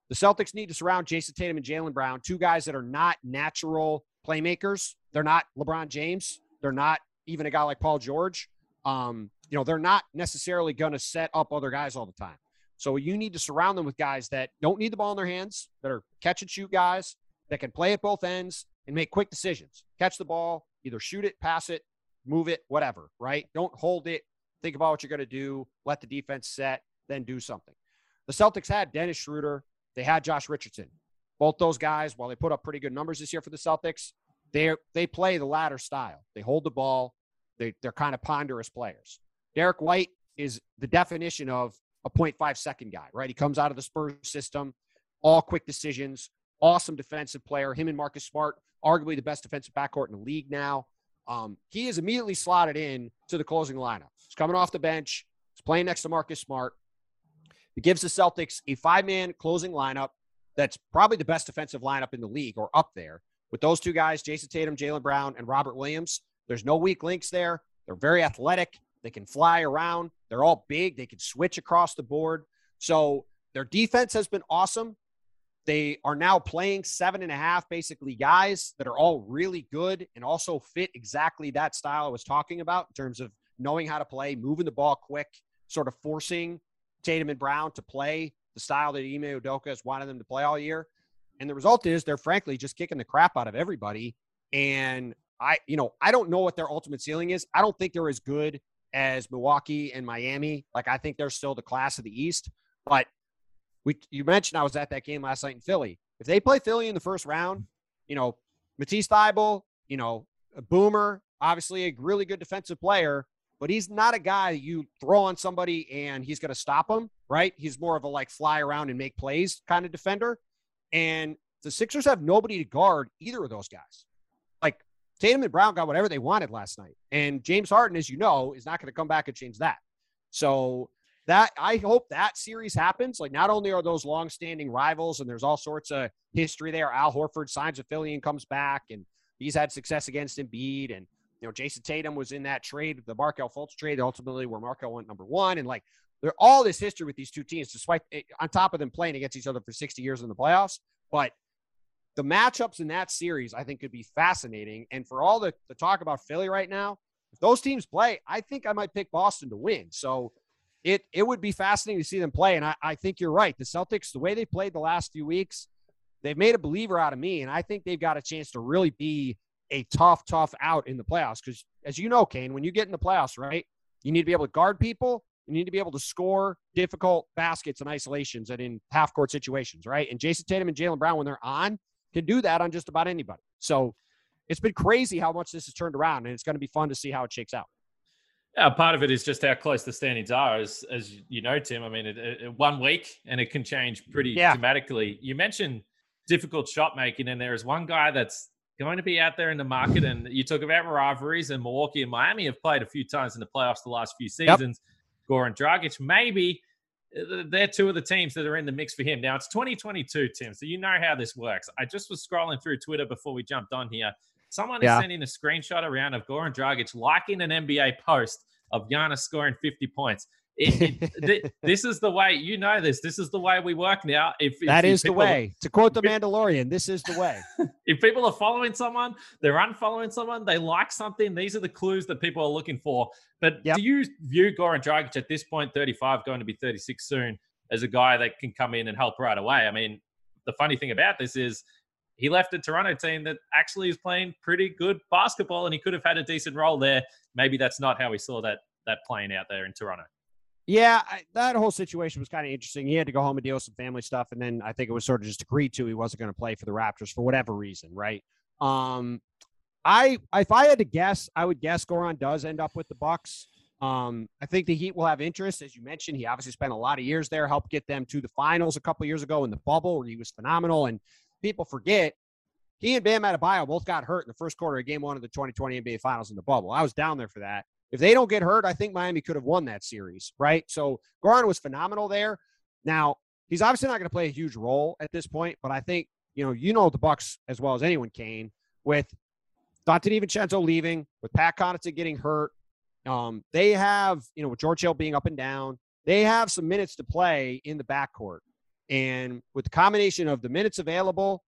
S3: the Celtics need to surround Jayson Tatum and Jaylen Brown, two guys that are not natural playmakers. They're not LeBron James. They're not even a guy like Paul George. Um, you know, they're not necessarily going to set up other guys all the time. So you need to surround them with guys that don't need the ball in their hands, that are catch and shoot guys, that can play at both ends and make quick decisions. Catch the ball, either shoot it, pass it, move it, whatever, right? Don't hold it. Think about what you're going to do. Let the defense set, then do something. The Celtics had Dennis Schroeder. They had Josh Richardson. Both those guys, while they put up pretty good numbers this year for the Celtics, they they play the latter style. They hold the ball. They they're kind of ponderous players. Derrick White is the definition of a 0.5 second guy, right? He comes out of the Spurs system, all quick decisions, awesome defensive player. Him and Marcus Smart, arguably the best defensive backcourt in the league now. Um, he is immediately slotted in to the closing lineup. He's coming off the bench. He's playing next to Marcus Smart. It gives the Celtics a five man closing lineup that's probably the best defensive lineup in the league or up there with those two guys, Jayson Tatum, Jaylen Brown, and Robert Williams. There's no weak links there. They're very athletic. They can fly around. They're all big. They can switch across the board. So their defense has been awesome. They are now playing seven and a half basically guys that are all really good and also fit exactly that style I was talking about in terms of knowing how to play, moving the ball quick, sort of forcing Tatum and Brown to play the style that Ime Udoka has wanted them to play all year. And the result is they're frankly just kicking the crap out of everybody. And I, you know, I don't know what their ultimate ceiling is. I don't think they're as good as Milwaukee and Miami. Like I think they're still the class of the East. But we, you mentioned I was at that game last night in Philly. If they play Philly in the first round, you know, Matisse Thybulle, you know, a boomer, obviously a really good defensive player, but he's not a guy you throw on somebody and he's going to stop him, right? He's more of a like fly around and make plays kind of defender. And the Sixers have nobody to guard either of those guys. Like Tatum and Brown got whatever they wanted last night. And James Harden, as you know, is not going to come back and change that. So that I hope that series happens. Like not only are those long-standing rivals and there's all sorts of history there. Al Horford signs a Philly and comes back and he's had success against Embiid and you know, Jayson Tatum was in that trade, the Markelle Fultz trade, ultimately where Markelle went number one. And like, there all this history with these two teams, despite eh, on top of them playing against each other for 60 years in the playoffs. But the matchups in that series, I think, could be fascinating. And for all the, the talk about Philly right now, if those teams play, I think I might pick Boston to win. So it it would be fascinating to see them play. And I, I think you're right. The Celtics, the way they played the last few weeks, they've made a believer out of me. And I think they've got a chance to really be a tough, tough out in the playoffs. Because as you know, Kane, when you get in the playoffs, right, you need to be able to guard people. You need to be able to score difficult baskets and isolations and in half court situations, right? And Jayson Tatum and Jaylen Brown, when they're on, can do that on just about anybody. So it's been crazy how much this has turned around, and it's going to be fun to see how it shakes out.
S1: Yeah, part of it is just how close the standings are, as as you know, Tim. I mean, it, it, one week and it can change pretty yeah. dramatically. You mentioned difficult shot making, and there is one guy that's going to be out there in the market. And you talk about rivalries, and Milwaukee and Miami have played a few times in the playoffs the last few seasons. Yep. Goran Dragic, maybe uh, they're two of the teams that are in the mix for him. Now it's 2022, Tim, so you know how this works. I just was scrolling through Twitter before we jumped on here. Someone yeah. is sending a screenshot around of Goran Dragic liking an NBA post of Giannis scoring 50 points. It, it, this is the way you know this. This is the way we work now. If,
S3: if that is the way, to quote the Mandalorian, this is the way.
S1: if people are following someone, they're unfollowing someone, they like something. These are the clues that people are looking for. But yep. do you view Goran Dragic at this point, 35, going to be 36 soon, as a guy that can come in and help right away? I mean, the funny thing about this is he left a Toronto team that actually is playing pretty good basketball, and he could have had a decent role there. Maybe that's not how we saw that that playing out there in Toronto.
S3: Yeah, I, that whole situation was kind of interesting. He had to go home and deal with some family stuff, and then I think it was sort of just agreed to he wasn't going to play for the Raptors for whatever reason, right? Um, I if I had to guess, I would guess Goran does end up with the Bucks. Um, I think the Heat will have interest, as you mentioned. He obviously spent a lot of years there, helped get them to the finals a couple years ago in the bubble, where he was phenomenal. And people forget he and Bam Adebayo both got hurt in the first quarter of Game One of the 2020 NBA Finals in the bubble. I was down there for that. If they don't get hurt, I think Miami could have won that series, right? So Goran was phenomenal there. Now, he's obviously not going to play a huge role at this point, but I think, you know, you know the Bucks as well as anyone, Kane, with Donte DiVincenzo leaving, with Pat Connaughton getting hurt. Um, they have, you know, with George Hill being up and down, they have some minutes to play in the backcourt. And with the combination of the minutes available,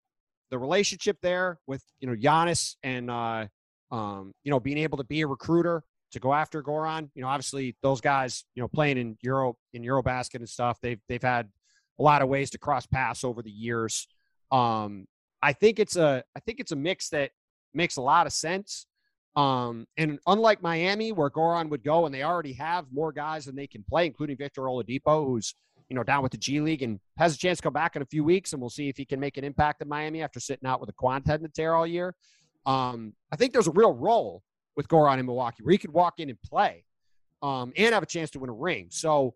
S3: the relationship there with, you know, Giannis and, uh, um, you know, being able to be a recruiter to go after Goran. You know, obviously those guys, you know, playing in Euro in Eurobasket and stuff, they've they've had a lot of ways to cross paths over the years. Um, I think it's a I think it's a mix that makes a lot of sense. Um, and unlike Miami, where Goran would go, and they already have more guys than they can play, including Victor Oladipo, who's you know down with the G League and has a chance to come back in a few weeks, and we'll see if he can make an impact in Miami after sitting out with a quad tendon tear all year. Um, I think there's a real role with Goran in Milwaukee, where he could walk in and play um, and have a chance to win a ring. So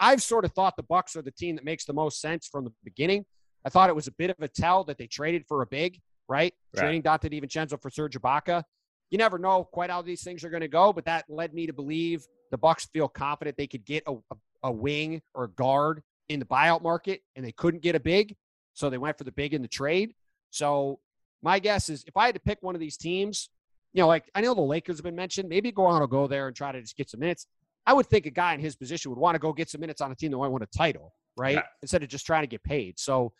S3: I've sort of thought the Bucks are the team that makes the most sense from the beginning. I thought it was a bit of a tell that they traded for a big, right? right. Trading Donte DiVincenzo for Serge Ibaka. You never know quite how these things are going to go, but that led me to believe the Bucks feel confident they could get a, a, a wing or a guard in the buyout market, and they couldn't get a big, so they went for the big in the trade. So my guess is if I had to pick one of these teams, you know, like I know the Lakers have been mentioned, maybe Goran will go there and try to just get some minutes. I would think a guy in his position would want to go get some minutes on a team that might win a title, right? Yeah. Instead of just trying to get paid. So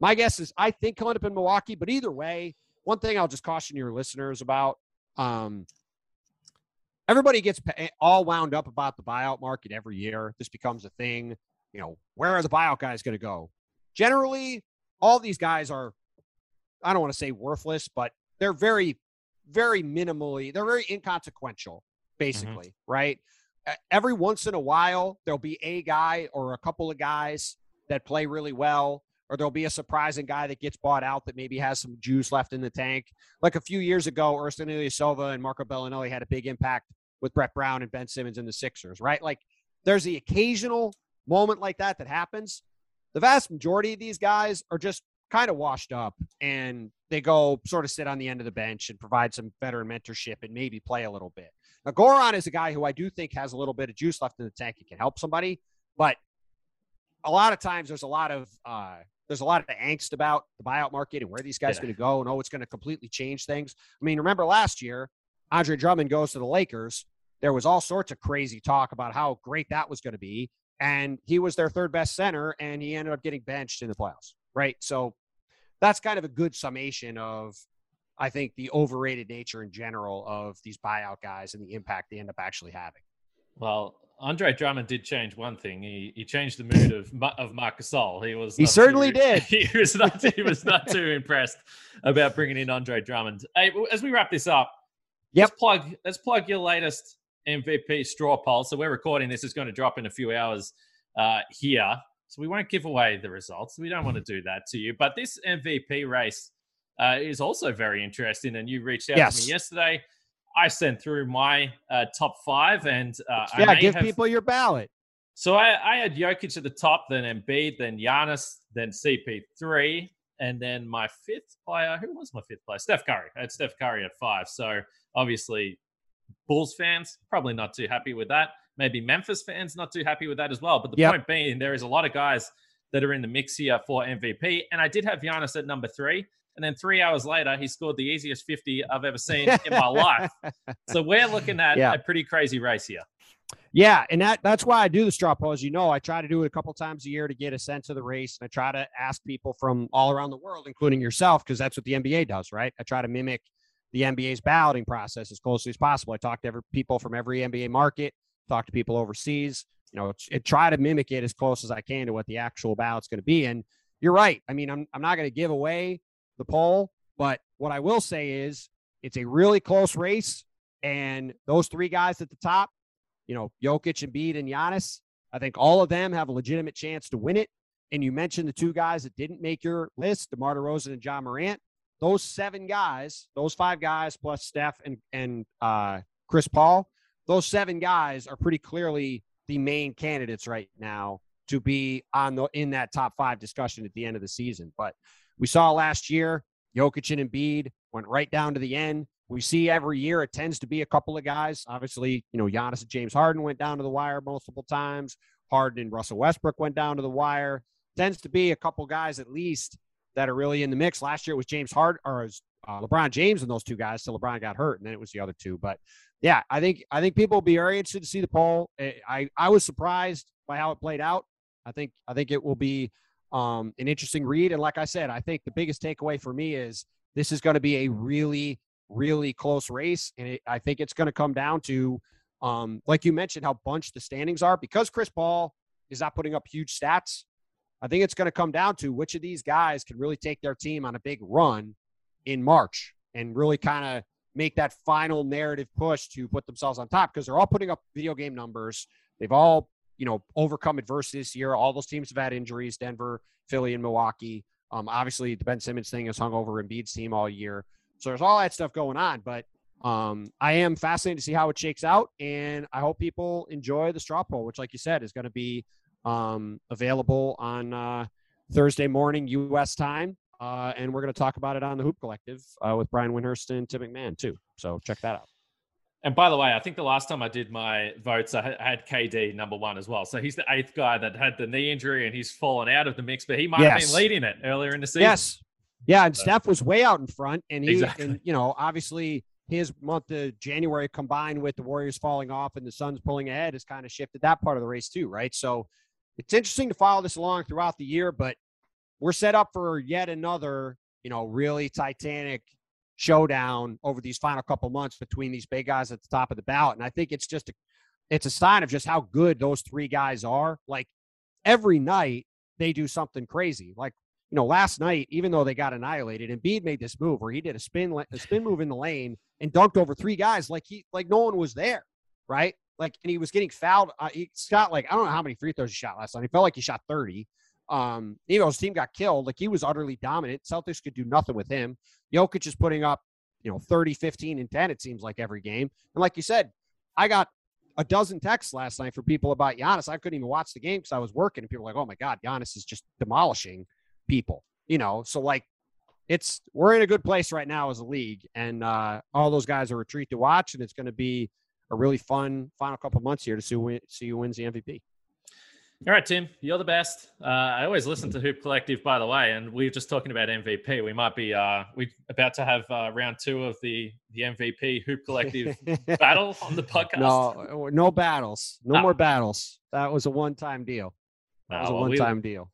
S3: my guess is I think he'll end up in Milwaukee, but either way, one thing I'll just caution your listeners about um, everybody gets all wound up about the buyout market every year. This becomes a thing. You know, where are the buyout guys going to go? Generally, all these guys are, I don't want to say worthless, but they're very, very minimally, they're very inconsequential, mm-hmm. basically, mm-hmm. right? every once in a while, there'll be a guy or a couple of guys that play really well, or there'll be a surprising guy that gets bought out that maybe has some juice left in the tank. Like a few years ago, Ilyasova and Marco Belinelli had a big impact with Brett Brown and Ben Simmons in the Sixers, right? Like there's the occasional moment like that that happens. The vast majority of these guys are just kind of washed up and they go sort of sit on the end of the bench and provide some veteran mentorship and maybe play a little bit. Now, Goran is a guy who I do think has a little bit of juice left in the tank. He can help somebody, but a lot of times there's a lot of uh, there's a lot of angst about the buyout market and where these guys yeah. going to go and oh, it's going to completely change things. I mean, remember last year, Andre Drummond goes to the Lakers. There was all sorts of crazy talk about how great that was going to be, and he was their third best center, and he ended up getting benched in the playoffs. Right, so that's kind of a good summation of I think the overrated nature in general of these buyout guys and the impact they end up actually having.
S1: Well, Andre Drummond did change one thing. He he changed the mood of of Marc Gasol. He was
S3: he certainly
S1: too,
S3: did.
S1: He was not he was not too impressed about bringing in Andre Drummond. Hey, as we wrap this up,
S3: yep.
S1: let's plug let's plug your latest MVP straw poll. So we're recording this. is going to drop in a few hours uh, here. So we won't give away the results. We don't want to do that to you. But this MVP race uh, is also very interesting. And you reached out yes. to me yesterday. I sent through my uh, top five, and uh,
S3: yeah, give have... people your ballot.
S1: So I, I, had Jokic at the top, then Embiid, then Giannis, then CP3, and then my fifth player. Who was my fifth player? Steph Curry. I had Steph Curry at five. So obviously, Bulls fans probably not too happy with that. Maybe Memphis fans not too happy with that as well. But the yep. point being, there is a lot of guys that are in the mix here for MVP, and I did have Giannis at number three. And then three hours later, he scored the easiest 50 I've ever seen in my life. So we're looking at yeah. a pretty crazy race here.
S3: Yeah, and that that's why I do the straw poll. As you know, I try to do it a couple times a year to get a sense of the race, and I try to ask people from all around the world, including yourself, because that's what the NBA does, right? I try to mimic the NBA's balloting process as closely as possible. I talk to every people from every NBA market, talk to people overseas, you know, it, try to mimic it as close as I can to what the actual ballot's going to be. And you're right. I mean, I'm I'm not going to give away the poll. But what I will say is it's a really close race. And those three guys at the top, you know, Jokic, and Embiid, and Giannis, I think all of them have a legitimate chance to win it. And you mentioned the two guys that didn't make your list, DeMar DeRozan and Ja Morant. Those seven guys, those five guys plus Steph and, and uh, Chris Paul, those seven guys are pretty clearly the main candidates right now to be on the in that top five discussion at the end of the season. But we saw last year, Jokic and Embiid went right down to the end. We see every year it tends to be a couple of guys. Obviously, you know, Giannis and James Harden went down to the wire multiple times. Harden and Russell Westbrook went down to the wire. Tends to be a couple guys at least that are really in the mix. Last year it was James Harden or uh, LeBron James and those two guys. So LeBron got hurt, and then it was the other two. But yeah, I think I think people will be very interested to see the poll. I I was surprised by how it played out. I think I think it will be um, an interesting read. And like I said, I think the biggest takeaway for me is this is going to be a really, really close race. And it, I think it's going to come down to, um, like you mentioned, how bunched the standings are because Chris Paul is not putting up huge stats. I think it's going to come down to which of these guys can really take their team on a big run in March and really kind of make that final narrative push to put themselves on top because they're all putting up video game numbers. They've all you know, overcome adversity this year. All those teams have had injuries Denver, Philly, and Milwaukee. Um, obviously, the Ben Simmons thing has hung over Embiid's team all year. So there's all that stuff going on. But um, I am fascinated to see how it shakes out. And I hope people enjoy the straw poll, which, like you said, is going to be um, available on uh, Thursday morning U.S. time. Uh, and we're going to talk about it on the Hoop Collective uh, with Brian Windhorst and Tim McMahon too. So check that out.
S1: And by the way, I think the last time I did my votes, I had KD number one as well. So he's the eighth guy that had the knee injury and he's fallen out of the mix, but he might yes. have been leading it earlier in the season.
S3: Yes. Yeah. And so. Steph was way out in front. And he, exactly. and, you know, obviously his month of January combined with the Warriors falling off and the Suns pulling ahead has kind of shifted that part of the race too, right? So it's interesting to follow this along throughout the year, but we're set up for yet another, you know, really titanic showdown over these final couple months between these big guys at the top of the ballot. And I think it's just a, it's a sign of just how good those three guys are. Like every night they do something crazy. Like you know, last night, even though they got annihilated, Embiid made this move where he did a spin a spin move in the lane and dunked over three guys like he like no one was there, right? Like, and he was getting fouled. Uh, he shot like I don't know how many free throws he shot last night. He felt like he shot thirty. Um, even though his team got killed, like he was utterly dominant. Celtics could do nothing with him. Jokic is putting up, you know, 30, 15, and 10, it seems like every game. And like you said, I got a dozen texts last night for people about Giannis. I couldn't even watch the game because I was working, and people were like, oh my God, Giannis is just demolishing people, you know? So, like, it's we're in a good place right now as a league, and uh, all those guys are a treat to watch, and it's going to be a really fun final couple months here to see, see who wins the MVP.
S1: All right, Tim, you're the best. Uh, I always listen to Hoop Collective, by the way, and we are just talking about MVP. We might be uh, we about to have uh, round two of the the MVP Hoop Collective battle on the podcast.
S3: No, no battles, no, more battles. That was a one time deal. That was a one time we, deal.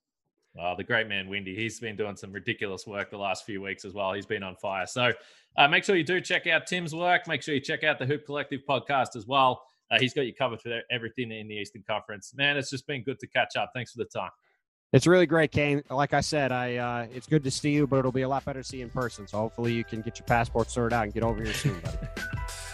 S1: Well, the great man Windy, he's been doing some ridiculous work the last few weeks as well. He's been on fire. So uh, make sure you do check out Tim's work. Make sure you check out the Hoop Collective podcast as well. Uh, he's got you covered for everything in the Eastern Conference. Man, it's just been good to catch up. Thanks for the time.
S3: It's really great, Kane. Like I said, I uh, it's good to see you, but it'll be a lot better to see you in person. So hopefully you can get your passport sorted out and get over here soon, buddy.